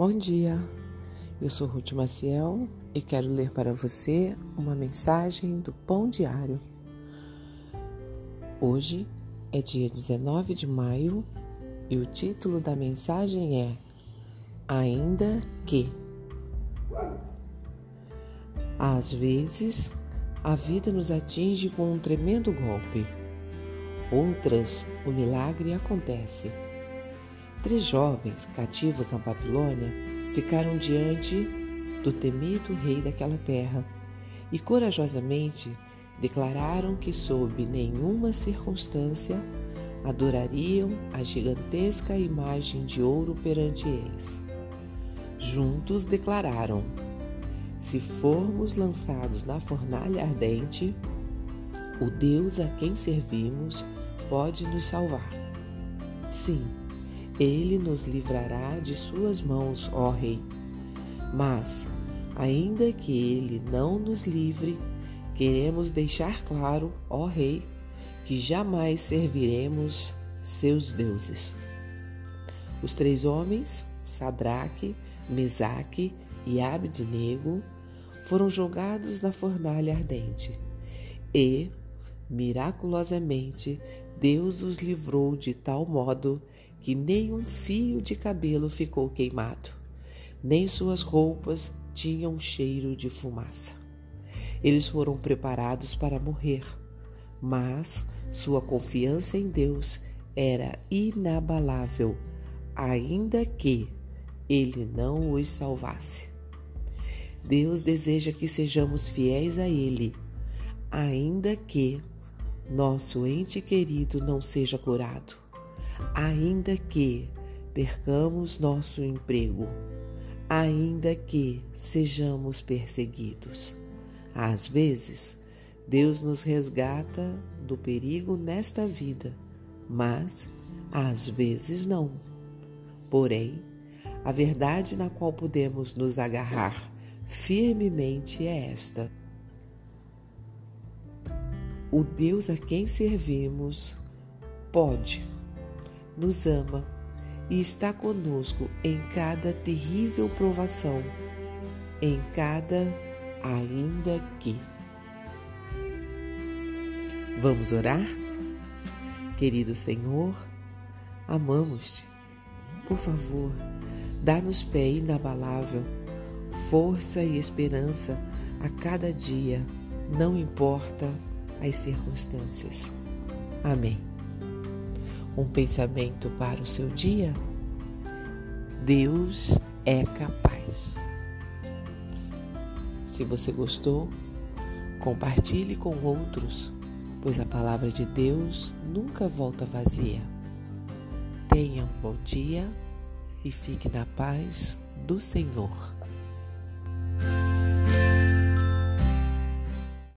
Bom dia, eu sou Ruth Maciel e quero ler para você uma mensagem do Pão Diário. Hoje é dia 19 de maio e o título da mensagem é Ainda que. Às vezes, a vida nos atinge com um tremendo golpe. Outras, o milagre acontece. Três jovens cativos na Babilônia ficaram diante do temido rei daquela terra e corajosamente declararam que, sob nenhuma circunstância, adorariam a gigantesca imagem de ouro perante eles. Juntos declararam: Se formos lançados na fornalha ardente, o Deus a quem servimos pode nos salvar. Sim, ele nos livrará de suas mãos, ó Rei. Mas, ainda que ele não nos livre, queremos deixar claro, ó Rei, que jamais serviremos seus deuses. Os três homens, Sadraque, Mesaque e Abednego, foram jogados na fornalha ardente e, miraculosamente, Deus os livrou de tal modo que nem um fio de cabelo ficou queimado, nem suas roupas tinham cheiro de fumaça. Eles foram preparados para morrer, mas sua confiança em Deus era inabalável, ainda que ele não os salvasse. Deus deseja que sejamos fiéis a Ele, ainda que nosso ente querido não seja curado, ainda que percamos nosso emprego, ainda que sejamos perseguidos. Às vezes, Deus nos resgata do perigo nesta vida, mas às vezes não. Porém, a verdade na qual podemos nos agarrar firmemente é esta o Deus a quem servimos pode, nos ama e está conosco em cada terrível provação, em cada ainda que. Vamos orar? Querido Senhor, amamos-te. Por favor, dá-nos fé inabalável, força e esperança a cada dia, não importa as circunstâncias. Amém. Um pensamento para o seu dia? Deus é capaz. Se você gostou, compartilhe com outros, pois a palavra de Deus nunca volta vazia. Tenha um bom dia e fique na paz do Senhor.